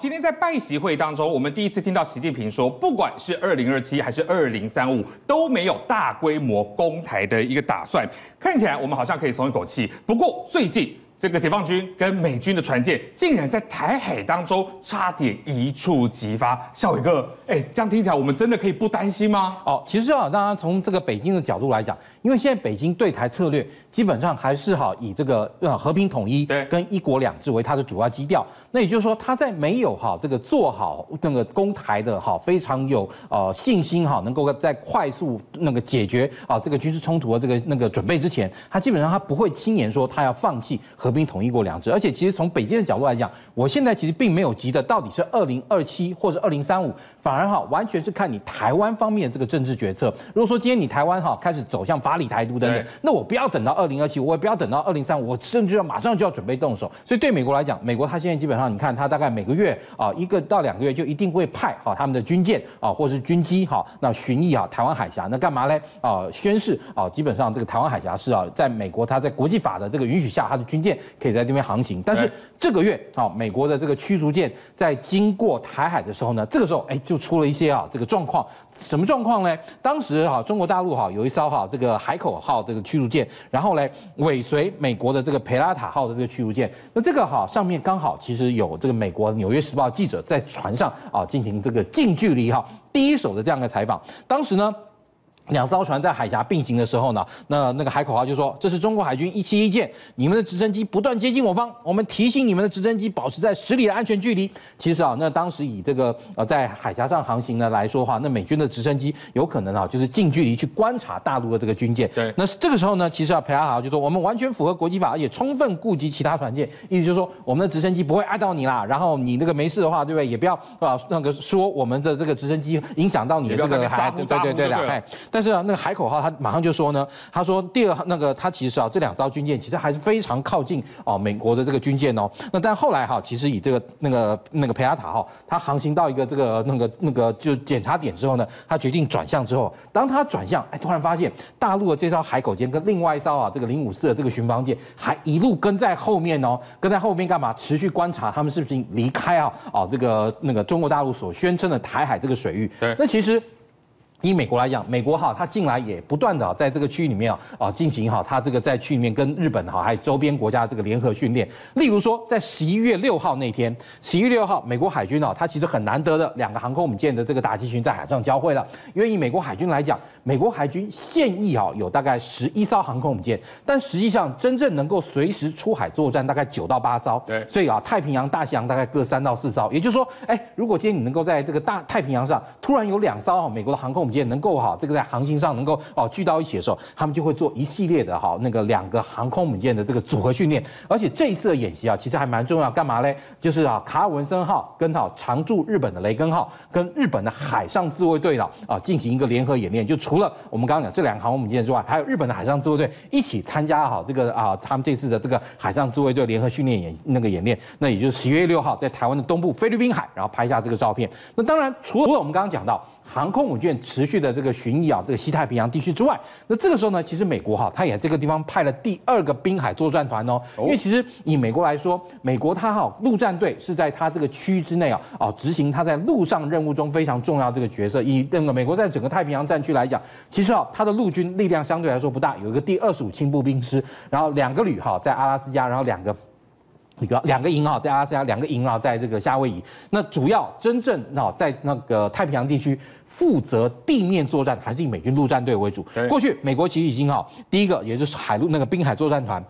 今天在拜习会当中，我们第一次听到习近平说，不管是二零二七还是二零三五，都没有大规模攻台的一个打算。看起来我们好像可以松一口气。不过最近，这个解放军跟美军的船舰竟然在台海当中差点一触即发，孝玮哥，哎，这样听起来我们真的可以不担心吗？哦，其实啊，当然从这个北京的角度来讲，因为现在北京对台策略基本上还是哈以这个呃和平统一跟一国两制为它的主要基调。那也就是说，他在没有哈这个做好那个攻台的哈非常有呃信心哈，能够在快速那个解决啊这个军事冲突的这个那个准备之前，他基本上他不会轻言说他要放弃和平统一过两制。而且其实从北京的角度来讲，我现在其实并没有急的到底是二零二七或者二零三五，反而哈完全是看你台湾方面这个政治决策。如果说今天你台湾哈开始走向法理台独等等，那我不要等到二零二七，我也不要等到二零三五，我甚至要马上就要准备动手。所以对美国来讲，美国它现在基本上。你看，它大概每个月啊，一个到两个月就一定会派哈他们的军舰啊，或者是军机哈，那巡弋啊台湾海峡，那干嘛嘞？啊，宣誓啊，基本上这个台湾海峡是啊，在美国它在国际法的这个允许下，它的军舰可以在这边航行。但是这个月啊，美国的这个驱逐舰在经过台海的时候呢，这个时候哎，就出了一些啊这个状况。什么状况呢？当时哈中国大陆哈有一艘哈这个海口号这个驱逐舰，然后呢尾随美国的这个培拉塔号的这个驱逐舰，那这个哈上面刚好其实。有这个美国《纽约时报》记者在船上啊进行这个近距离哈第一手的这样的采访，当时呢。两艘船在海峡并行的时候呢，那那个海口号就说：“这是中国海军一七一舰，你们的直升机不断接近我方，我们提醒你们的直升机保持在十里的安全距离。”其实啊，那当时以这个呃在海峡上航行呢来说的话，那美军的直升机有可能啊就是近距离去观察大陆的这个军舰。对，那这个时候呢，其实啊，培拉塔号就说：“我们完全符合国际法，而且充分顾及其他船舰，意思就是说我们的直升机不会碍到你啦。然后你那个没事的话，对不对？也不要啊那个说我们的这个直升机影响到你的这个海，对对对对的。哎，但是啊，那个海口号。”他马上就说呢，他说第二那个他其实啊这两艘军舰其实还是非常靠近哦美国的这个军舰哦。那但后来哈，其实以这个那个那个培拉塔号，它航行到一个这个那个那个就检查点之后呢，他决定转向之后，当他转向，哎，突然发现大陆的这艘海口舰跟另外一艘啊这个零五四的这个巡防舰还一路跟在后面哦，跟在后面干嘛？持续观察他们是不是离开啊？哦，这个那个中国大陆所宣称的台海这个水域。对，那其实。以美国来讲，美国哈，它近来也不断的在这个区域里面啊啊进行哈，它这个在区里面跟日本哈还有周边国家这个联合训练。例如说，在十一月六号那天，十一月六号，美国海军啊，它其实很难得的两个航空母舰的这个打击群在海上交汇了。因为以美国海军来讲，美国海军现役啊有大概十一艘航空母舰，但实际上真正能够随时出海作战大概九到八艘。对，所以啊，太平洋、大西洋大概各三到四艘。也就是说，哎，如果今天你能够在这个大太平洋上突然有两艘哈美国的航空母舰。能够哈，这个在航行上能够哦聚到一起的时候，他们就会做一系列的哈那个两个航空母舰的这个组合训练。而且这一次的演习啊，其实还蛮重要，干嘛嘞？就是啊卡尔文森号跟哈常驻日本的雷根号跟日本的海上自卫队的啊进行一个联合演练。就除了我们刚刚讲这两个航空母舰之外，还有日本的海上自卫队一起参加哈这个啊他们这次的这个海上自卫队联合训练演那个演练。那也就是十月六号在台湾的东部菲律宾海，然后拍下这个照片。那当然除了我们刚刚讲到。航空母舰持续的这个巡弋啊，这个西太平洋地区之外，那这个时候呢，其实美国哈，它也这个地方派了第二个滨海作战团哦。因为其实以美国来说，美国它哈陆战队是在它这个区域之内啊，哦执行它在陆上任务中非常重要这个角色。以那个美国在整个太平洋战区来讲，其实啊它的陆军力量相对来说不大，有一个第二十五轻步兵师，然后两个旅哈在阿拉斯加，然后两个。一个两个营啊，在阿拉斯加两个营啊，在这个夏威夷。那主要真正啊，在那个太平洋地区负责地面作战，还是以美军陆战队为主。过去美国其实已经啊，第一个也就是海陆那个滨海作战团，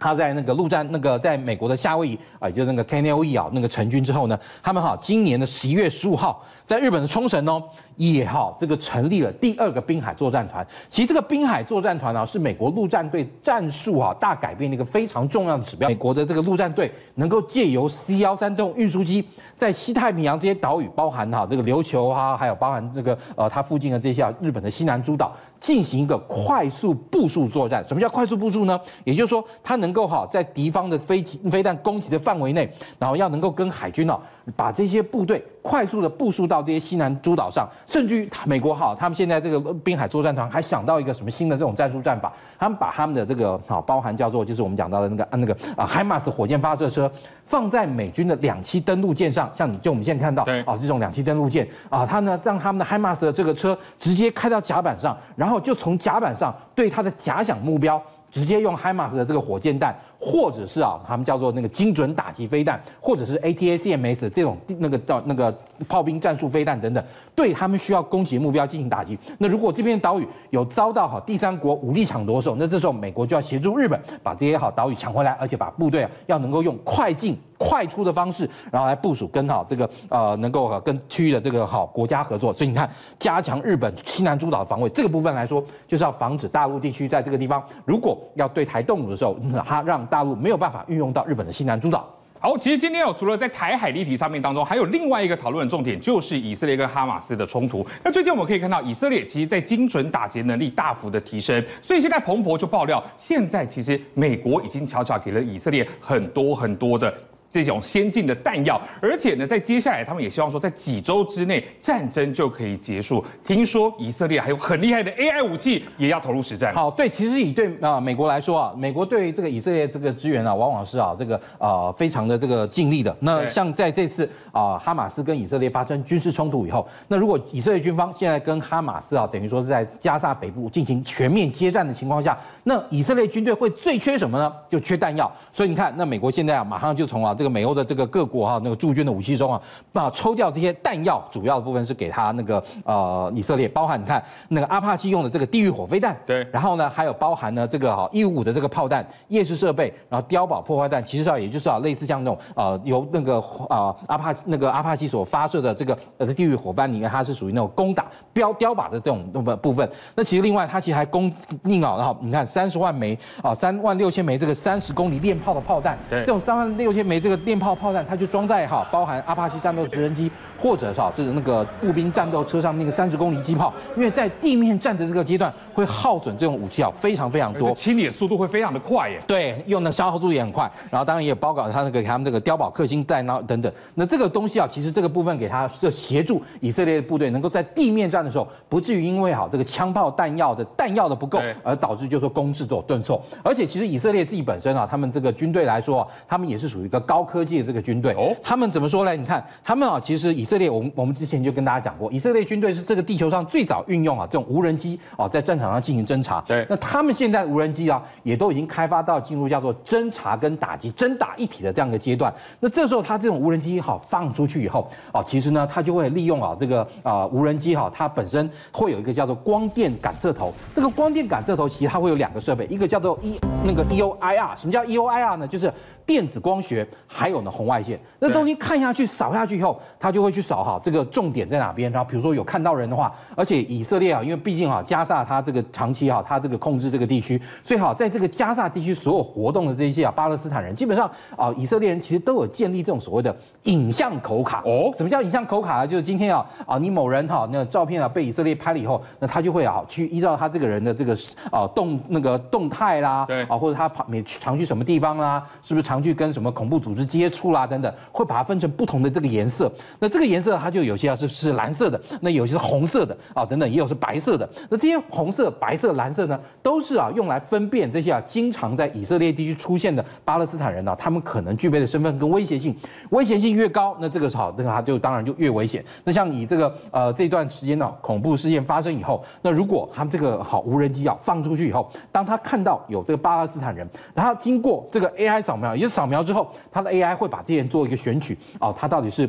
他在那个陆战那个在美国的夏威夷啊，就是那个 KNOE 啊那个成军之后呢，他们哈今年的十一月十五号在日本的冲绳哦。也好，这个成立了第二个滨海作战团。其实这个滨海作战团啊，是美国陆战队战术啊大改变的一个非常重要的指标。美国的这个陆战队能够借由 C 幺三这种运输机，在西太平洋这些岛屿，包含哈这个琉球哈，还有包含这个呃它附近的这些啊日本的西南诸岛，进行一个快速部署作战。什么叫快速部署呢？也就是说，它能够哈在敌方的飞机飞弹攻击的范围内，然后要能够跟海军哦把这些部队快速的部署到这些西南诸岛上，甚至于美国哈他们现在这个滨海作战团还想到一个什么新的这种战术战法，他们把他们的这个哈包含叫做就是我们讲到的那个那个啊海马斯火箭发射车放在美军的两栖登陆舰上，像你就我们现在看到啊这种两栖登陆舰啊，它呢让他们的海马斯的这个车直接开到甲板上，然后然后就从甲板上对他的假想目标。直接用海马斯的这个火箭弹，或者是啊，他们叫做那个精准打击飞弹，或者是 ATACMS 这种那个到那个炮兵战术飞弹等等，对他们需要攻击目标进行打击。那如果这边岛屿有遭到好第三国武力抢夺的时候，那这时候美国就要协助日本把这些好岛屿抢回来，而且把部队啊要能够用快进快出的方式，然后来部署跟好这个呃能够跟区域的这个好国家合作。所以你看，加强日本西南诸岛的防卫这个部分来说，就是要防止大陆地区在这个地方如果要对台动武的时候，它让大陆没有办法运用到日本的西南诸岛。好，其实今天有除了在台海议题上面当中，还有另外一个讨论的重点，就是以色列跟哈马斯的冲突。那最近我们可以看到，以色列其实在精准打击能力大幅的提升，所以现在彭博就爆料，现在其实美国已经悄悄给了以色列很多很多的。这种先进的弹药，而且呢，在接下来他们也希望说，在几周之内战争就可以结束。听说以色列还有很厉害的 AI 武器也要投入实战。好，对，其实以对啊、呃、美国来说啊，美国对这个以色列这个支援啊，往往是啊这个呃非常的这个尽力的。那像在这次啊、呃、哈马斯跟以色列发生军事冲突以后，那如果以色列军方现在跟哈马斯啊等于说是在加萨北部进行全面接战的情况下，那以色列军队会最缺什么呢？就缺弹药。所以你看，那美国现在啊马上就从啊。这个美欧的这个各国哈，那个驻军的武器中啊，把抽调这些弹药，主要的部分是给他那个呃以色列，包含你看那个阿帕奇用的这个地狱火飞弹，对，然后呢还有包含呢这个哈一五五的这个炮弹、夜视设备，然后碉堡破坏弹，其实啊也就是啊类似像那种呃由那个啊阿帕那个阿帕奇所发射的这个呃地狱火弹里面，它是属于那种攻打标碉堡的这种那么部分。那其实另外它其实还供应啊，然后你看三十万枚啊三万六千枚这个三十公里链炮的炮弹，对，这种三万六千枚这个。这个电炮炮弹，它就装在哈，包含阿帕奇战斗直升机，或者是哈，这个那个步兵战斗车上那个三十公里机炮，因为在地面战的这个阶段会耗损这种武器啊，非常非常多，清理的速度会非常的快耶。对，用的消耗速度也很快，然后当然也包括他那个给他们这个碉堡克星弹，然后等等。那这个东西啊，其实这个部分给他是协助以色列部队能够在地面战的时候，不至于因为哈这个枪炮弹药的弹药的不够，而导致就说攻势都有顿挫。而且其实以色列自己本身啊，他们这个军队来说，他们也是属于一个高。高科技的这个军队，哦，他们怎么说呢？你看，他们啊，其实以色列，我们我们之前就跟大家讲过，以色列军队是这个地球上最早运用啊这种无人机啊，在战场上进行侦查。对，那他们现在无人机啊，也都已经开发到进入叫做侦查跟打击、侦打一体的这样一个阶段。那这时候，它这种无人机好放出去以后啊，其实呢，它就会利用啊这个啊无人机哈，它本身会有一个叫做光电感测头。这个光电感测头其实它会有两个设备，一个叫做 E 那个 EOIR。什么叫 EOIR 呢？就是电子光学。还有呢，红外线，那东西看下去、扫下去以后，他就会去扫哈，这个重点在哪边？然后比如说有看到人的话，而且以色列啊，因为毕竟啊，加萨它这个长期哈，它这个控制这个地区，所以哈，在这个加萨地区所有活动的这些啊，巴勒斯坦人基本上啊，以色列人其实都有建立这种所谓的影像口卡哦。什么叫影像口卡呢？就是今天啊啊，你某人哈那个照片啊被以色列拍了以后，那他就会啊去依照他这个人的这个啊动那个动态啦，对啊，或者他跑每常去什么地方啦，是不是常去跟什么恐怖组织接触啦等等，会把它分成不同的这个颜色。那这个颜色它就有些啊是是蓝色的，那有些是红色的啊等等，也有是白色的。那这些红色、白色、蓝色呢，都是啊用来分辨这些啊经常在以色列地区出现的巴勒斯坦人呢，他们可能具备的身份跟威胁性。威胁性越高，那这个好，那个它就当然就越危险。那像以这个呃这段时间呢，恐怖事件发生以后，那如果他们这个好无人机啊放出去以后，当他看到有这个巴勒斯坦人，然后经过这个 AI 扫描，也是扫描之后，他的 AI 会把这些人做一个选取哦，他到底是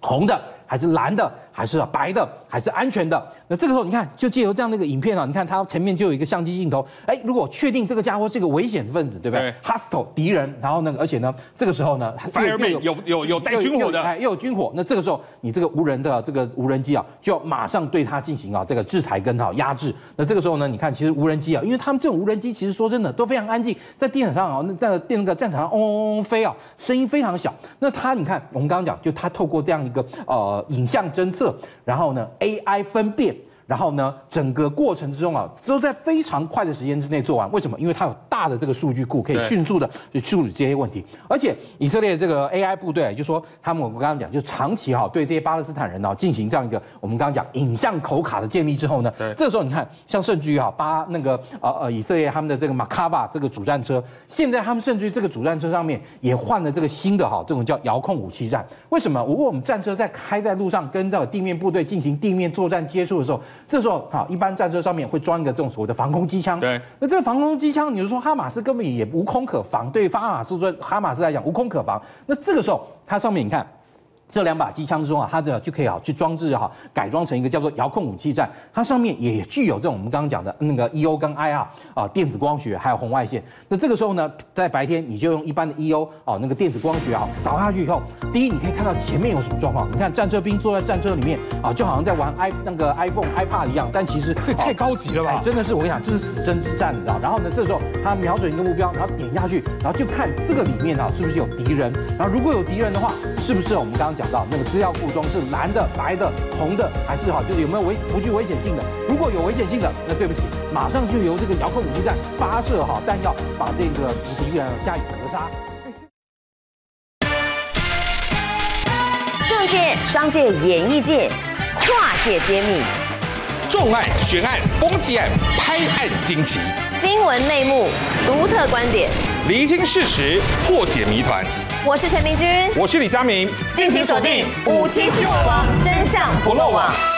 红的还是蓝的？还是白的，还是安全的。那这个时候，你看，就借由这样的一个影片啊，你看它前面就有一个相机镜头。哎，如果确定这个家伙是一个危险分子，对不对？Hostile 敌人，然后那个，而且呢，这个时候呢，Fireman 有有有有带军火的，哎，又有军火。那这个时候，你这个无人的这个无人机啊，就要马上对它进行啊这个制裁跟哈压制。那这个时候呢，你看，其实无人机啊，因为他们这种无人机，其实说真的都非常安静，在电场上啊，那在电那个战场上嗡嗡嗡飞啊，声音非常小。那它，你看，我们刚刚讲，就它透过这样一个呃影像侦测，然后呢。AI 分辨，然后呢，整个过程之中啊，都在非常快的时间之内做完。为什么？因为它有大的这个数据库，可以迅速的去处理这些问题。而且以色列这个 AI 部队，就说他们我们刚刚讲，就长期哈对这些巴勒斯坦人呢进行这样一个我们刚刚讲影像口卡的建立之后呢，这个时候你看，像甚至于哈巴那个呃呃以色列他们的这个马卡巴这个主战车，现在他们甚至于这个主战车上面也换了这个新的哈这种叫遥控武器战。为什么？如果我们战车在开在路上跟这个地面部队进行地面作战接触的时候，这时候，哈，一般战车上面会装一个这种所谓的防空机枪。对，那这个防空机枪，你就说哈马斯根本也无空可防，对发哈马斯说，哈马斯来讲无空可防。那这个时候，它上面你看。这两把机枪之中啊，它的就可以啊去装置哈，改装成一个叫做遥控武器站，它上面也具有这种我们刚刚讲的那个 EO 跟 IR 啊电子光学还有红外线。那这个时候呢，在白天你就用一般的 EO 哦那个电子光学啊扫下去以后，第一你可以看到前面有什么状况。你看战车兵坐在战车里面啊，就好像在玩 i 那个 iPhone iPad 一样，但其实这太高级了吧？真的是我跟你讲，这是死争之战，你知道？然后呢，这时候他瞄准一个目标，然后点下去，然后就看这个里面啊是不是有敌人，然后如果有敌人的话，是不是我们刚刚讲到那个资料。副装是蓝的、白的、红的，还是哈，就是有没有危不具危险性的？如果有危险性的，那对不起，马上就由这个遥控武器站发射哈弹药，把这个敌人加以格杀。政界、商界、演艺界，跨界揭秘，重案、悬案、攻击案、拍案惊奇，新闻内幕、独特观点，厘清事实，破解谜团。我是陈明君，我是李佳明，敬请锁定五七新闻网，真相不漏网。